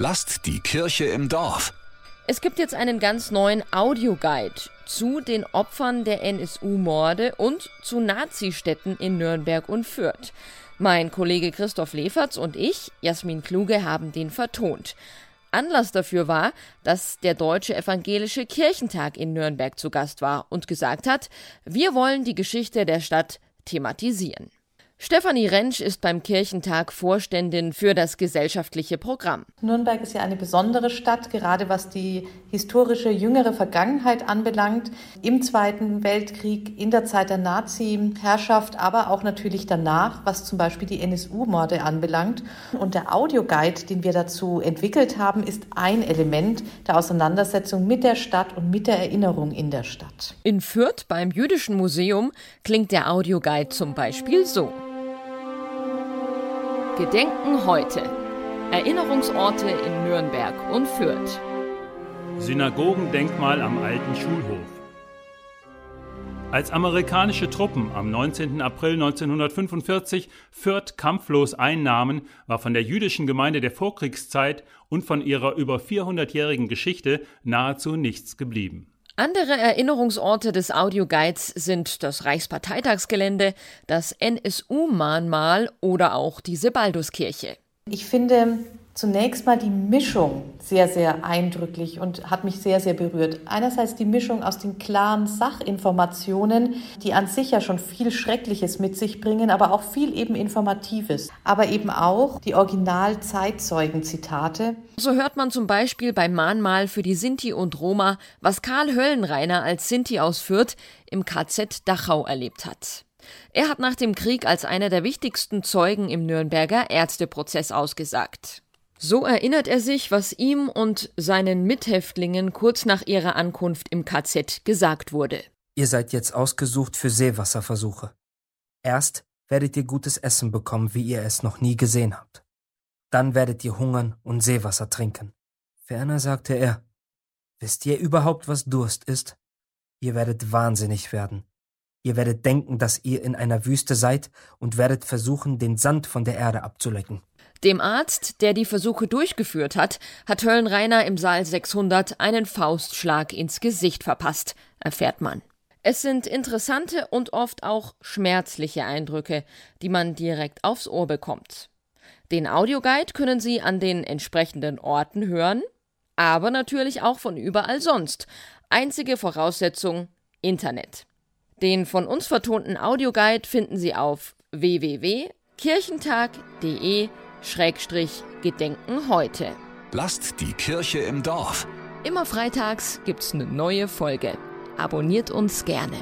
Lasst die Kirche im Dorf. Es gibt jetzt einen ganz neuen Audioguide zu den Opfern der NSU-Morde und zu Nazistädten in Nürnberg und Fürth. Mein Kollege Christoph Leferz und ich, Jasmin Kluge, haben den vertont. Anlass dafür war, dass der Deutsche Evangelische Kirchentag in Nürnberg zu Gast war und gesagt hat, wir wollen die Geschichte der Stadt thematisieren. Stefanie Rentsch ist beim Kirchentag Vorständin für das gesellschaftliche Programm. Nürnberg ist ja eine besondere Stadt, gerade was die historische jüngere Vergangenheit anbelangt. Im Zweiten Weltkrieg, in der Zeit der Nazi-Herrschaft, aber auch natürlich danach, was zum Beispiel die NSU-Morde anbelangt. Und der Audioguide, den wir dazu entwickelt haben, ist ein Element der Auseinandersetzung mit der Stadt und mit der Erinnerung in der Stadt. In Fürth beim Jüdischen Museum klingt der Audioguide zum Beispiel so. Gedenken heute. Erinnerungsorte in Nürnberg und Fürth. Synagogendenkmal am alten Schulhof. Als amerikanische Truppen am 19. April 1945 Fürth kampflos einnahmen, war von der jüdischen Gemeinde der Vorkriegszeit und von ihrer über 400-jährigen Geschichte nahezu nichts geblieben. Andere Erinnerungsorte des Audioguides sind das Reichsparteitagsgelände, das NSU-Mahnmal oder auch die Sebalduskirche. Ich finde, zunächst mal die Mischung sehr, sehr eindrücklich und hat mich sehr, sehr berührt. Einerseits die Mischung aus den klaren Sachinformationen, die an sich ja schon viel Schreckliches mit sich bringen, aber auch viel eben Informatives. Aber eben auch die Original-Zeitzeugen-Zitate. So hört man zum Beispiel beim Mahnmal für die Sinti und Roma, was Karl Höllenreiner als Sinti aus Fürth im KZ Dachau erlebt hat. Er hat nach dem Krieg als einer der wichtigsten Zeugen im Nürnberger Ärzteprozess ausgesagt. So erinnert er sich, was ihm und seinen Mithäftlingen kurz nach ihrer Ankunft im KZ gesagt wurde. Ihr seid jetzt ausgesucht für Seewasserversuche. Erst werdet ihr gutes Essen bekommen, wie ihr es noch nie gesehen habt. Dann werdet ihr hungern und Seewasser trinken. Ferner sagte er, wisst ihr überhaupt, was Durst ist? Ihr werdet wahnsinnig werden. Ihr werdet denken, dass ihr in einer Wüste seid und werdet versuchen, den Sand von der Erde abzulecken. Dem Arzt, der die Versuche durchgeführt hat, hat Höllenreiner im Saal 600 einen Faustschlag ins Gesicht verpasst, erfährt man. Es sind interessante und oft auch schmerzliche Eindrücke, die man direkt aufs Ohr bekommt. Den Audioguide können Sie an den entsprechenden Orten hören, aber natürlich auch von überall sonst. Einzige Voraussetzung Internet. Den von uns vertonten Audioguide finden Sie auf www.kirchentag.de Schrägstrich Gedenken heute. Lasst die Kirche im Dorf. Immer freitags gibt's eine neue Folge. Abonniert uns gerne.